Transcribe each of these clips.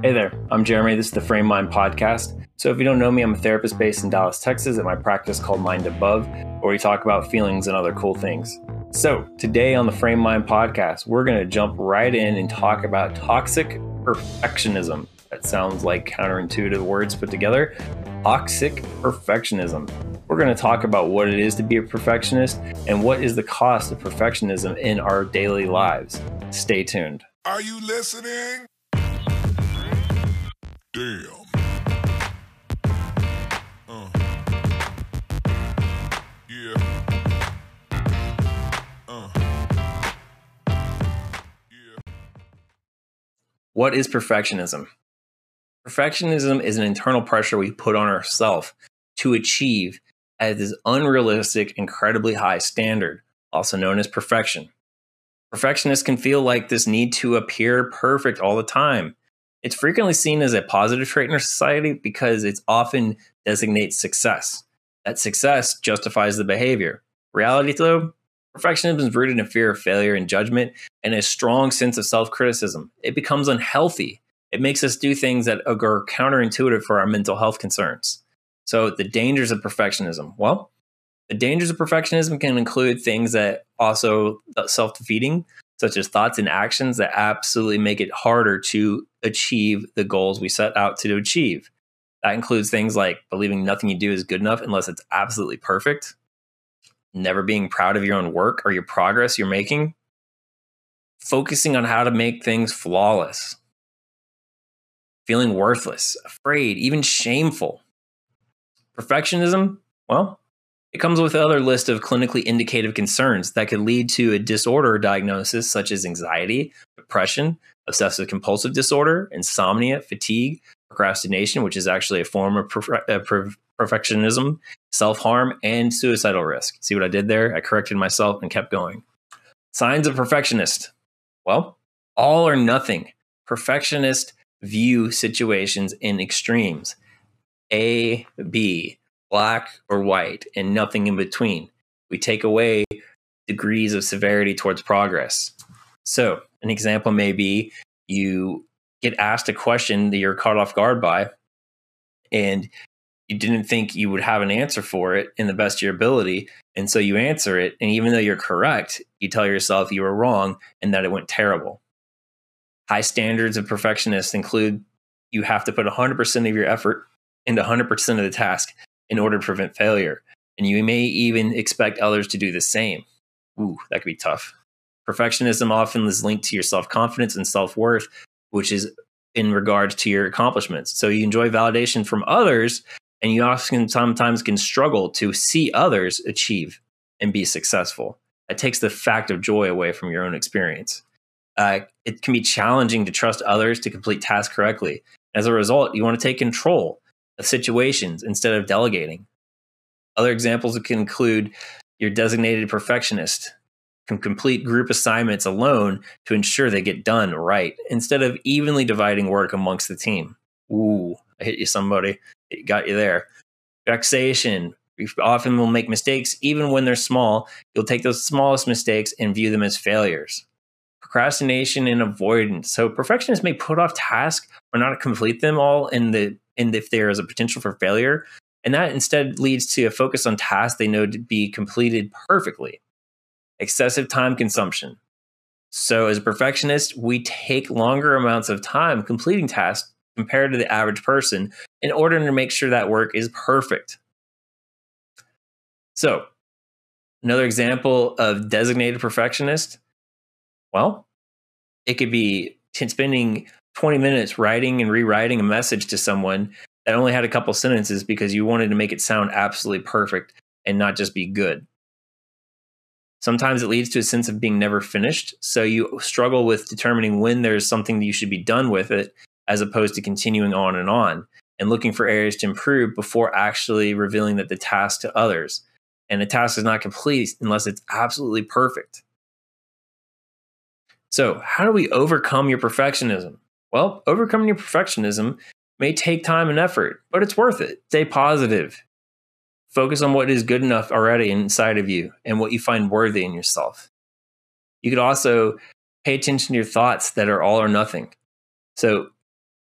Hey there, I'm Jeremy. This is the Frame Mind Podcast. So, if you don't know me, I'm a therapist based in Dallas, Texas, at my practice called Mind Above, where we talk about feelings and other cool things. So, today on the Frame Mind Podcast, we're going to jump right in and talk about toxic perfectionism. That sounds like counterintuitive words put together. Toxic perfectionism. We're going to talk about what it is to be a perfectionist and what is the cost of perfectionism in our daily lives. Stay tuned. Are you listening? Damn. Uh. Yeah. Uh. Yeah. What is perfectionism? Perfectionism is an internal pressure we put on ourselves to achieve at this unrealistic, incredibly high standard, also known as perfection. Perfectionists can feel like this need to appear perfect all the time. It's frequently seen as a positive trait in our society because it often designates success. That success justifies the behavior. Reality, though, perfectionism is rooted in fear of failure and judgment and a strong sense of self criticism. It becomes unhealthy. It makes us do things that are counterintuitive for our mental health concerns. So, the dangers of perfectionism. Well, the dangers of perfectionism can include things that also self defeating, such as thoughts and actions that absolutely make it harder to achieve the goals we set out to achieve. That includes things like believing nothing you do is good enough unless it's absolutely perfect, never being proud of your own work or your progress you're making, focusing on how to make things flawless, feeling worthless, afraid, even shameful. Perfectionism, well, it comes with another list of clinically indicative concerns that could lead to a disorder diagnosis such as anxiety, depression, obsessive compulsive disorder, insomnia, fatigue, procrastination, which is actually a form of uh, perfectionism, self harm, and suicidal risk. See what I did there? I corrected myself and kept going. Signs of perfectionist. Well, all or nothing. Perfectionist view situations in extremes. A, B, black or white, and nothing in between. We take away degrees of severity towards progress. So, an example may be you get asked a question that you're caught off guard by, and you didn't think you would have an answer for it in the best of your ability. And so you answer it. And even though you're correct, you tell yourself you were wrong and that it went terrible. High standards of perfectionists include you have to put 100% of your effort into 100% of the task in order to prevent failure. And you may even expect others to do the same. Ooh, that could be tough. Perfectionism often is linked to your self confidence and self worth, which is in regards to your accomplishments. So you enjoy validation from others, and you often sometimes can struggle to see others achieve and be successful. It takes the fact of joy away from your own experience. Uh, it can be challenging to trust others to complete tasks correctly. As a result, you want to take control of situations instead of delegating. Other examples can include your designated perfectionist can complete group assignments alone to ensure they get done right instead of evenly dividing work amongst the team. Ooh, I hit you somebody. It got you there. Vexation. You often will make mistakes even when they're small. You'll take those smallest mistakes and view them as failures. Procrastination and avoidance. So perfectionists may put off tasks or not complete them all in the and if there is a potential for failure. And that instead leads to a focus on tasks they know to be completed perfectly. Excessive time consumption. So, as a perfectionist, we take longer amounts of time completing tasks compared to the average person in order to make sure that work is perfect. So, another example of designated perfectionist, well, it could be spending 20 minutes writing and rewriting a message to someone that only had a couple sentences because you wanted to make it sound absolutely perfect and not just be good. Sometimes it leads to a sense of being never finished. So you struggle with determining when there's something that you should be done with it, as opposed to continuing on and on and looking for areas to improve before actually revealing that the task to others. And the task is not complete unless it's absolutely perfect. So, how do we overcome your perfectionism? Well, overcoming your perfectionism may take time and effort, but it's worth it. Stay positive. Focus on what is good enough already inside of you and what you find worthy in yourself. You could also pay attention to your thoughts that are all or nothing. So,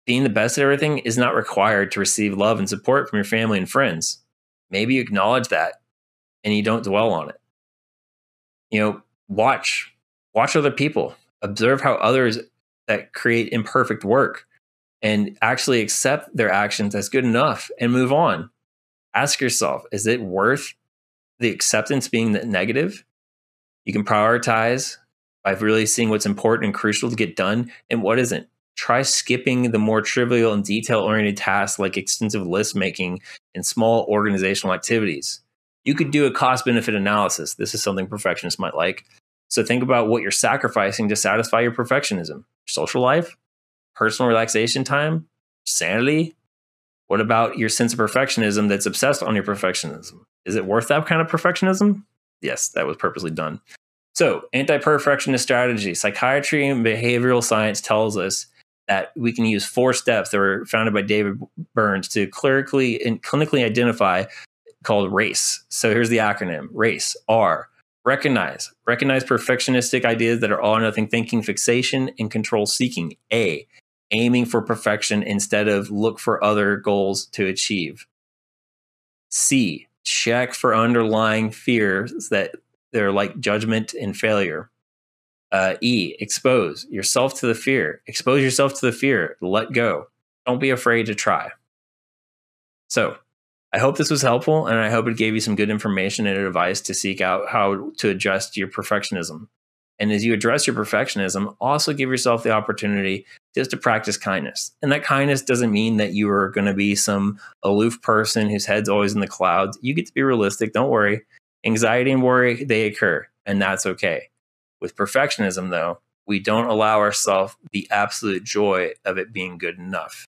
being the best at everything is not required to receive love and support from your family and friends. Maybe you acknowledge that and you don't dwell on it. You know, watch, watch other people, observe how others that create imperfect work and actually accept their actions as good enough and move on. Ask yourself, is it worth the acceptance being negative? You can prioritize by really seeing what's important and crucial to get done and what isn't. Try skipping the more trivial and detail oriented tasks like extensive list making and small organizational activities. You could do a cost benefit analysis. This is something perfectionists might like. So think about what you're sacrificing to satisfy your perfectionism social life, personal relaxation time, sanity. What about your sense of perfectionism that's obsessed on your perfectionism? Is it worth that kind of perfectionism? Yes, that was purposely done. So, anti perfectionist strategy. Psychiatry and behavioral science tells us that we can use four steps that were founded by David Burns to clerically and clinically identify called RACE. So here's the acronym RACE R. Recognize. Recognize perfectionistic ideas that are all or nothing thinking, fixation, and control seeking. A. Aiming for perfection instead of look for other goals to achieve. C. Check for underlying fears that they're like judgment and failure. Uh, e, expose yourself to the fear. Expose yourself to the fear. Let go. Don't be afraid to try. So, I hope this was helpful and I hope it gave you some good information and advice to seek out how to adjust your perfectionism. And as you address your perfectionism, also give yourself the opportunity just to practice kindness. And that kindness doesn't mean that you are going to be some aloof person whose head's always in the clouds. You get to be realistic. Don't worry. Anxiety and worry, they occur, and that's okay. With perfectionism, though, we don't allow ourselves the absolute joy of it being good enough.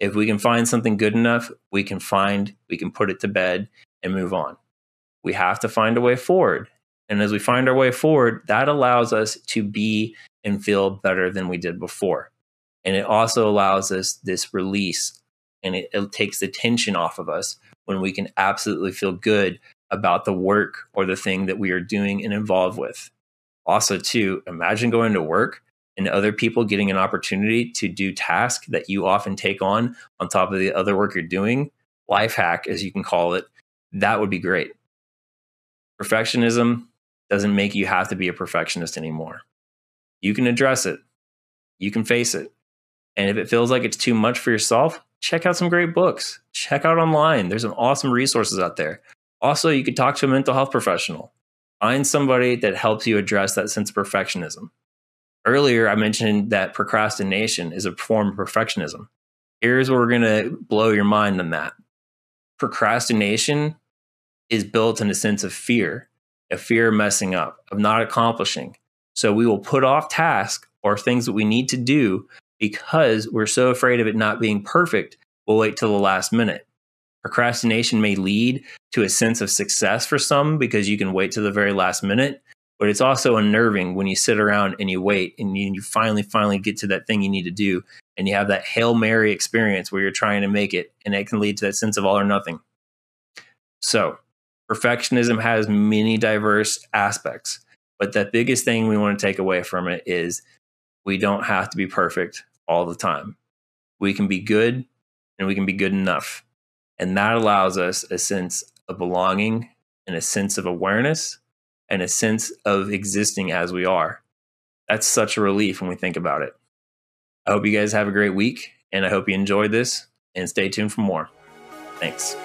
If we can find something good enough, we can find, we can put it to bed and move on. We have to find a way forward. And as we find our way forward, that allows us to be and feel better than we did before. And it also allows us this release and it, it takes the tension off of us when we can absolutely feel good about the work or the thing that we are doing and involved with also too imagine going to work and other people getting an opportunity to do tasks that you often take on on top of the other work you're doing life hack as you can call it that would be great. Perfectionism doesn't make you have to be a perfectionist anymore. You can address it. You can face it. And if it feels like it's too much for yourself check out some great books. Check out online. There's some awesome resources out there. Also you could talk to a mental health professional. Find somebody that helps you address that sense of perfectionism. Earlier, I mentioned that procrastination is a form of perfectionism. Here's where we're going to blow your mind on that. Procrastination is built in a sense of fear, a fear of messing up, of not accomplishing. So we will put off tasks or things that we need to do because we're so afraid of it not being perfect, we'll wait till the last minute. Procrastination may lead to a sense of success for some because you can wait to the very last minute, but it's also unnerving when you sit around and you wait and you, you finally, finally get to that thing you need to do. And you have that Hail Mary experience where you're trying to make it, and it can lead to that sense of all or nothing. So, perfectionism has many diverse aspects, but the biggest thing we want to take away from it is we don't have to be perfect all the time. We can be good and we can be good enough. And that allows us a sense of belonging and a sense of awareness and a sense of existing as we are. That's such a relief when we think about it. I hope you guys have a great week and I hope you enjoyed this and stay tuned for more. Thanks.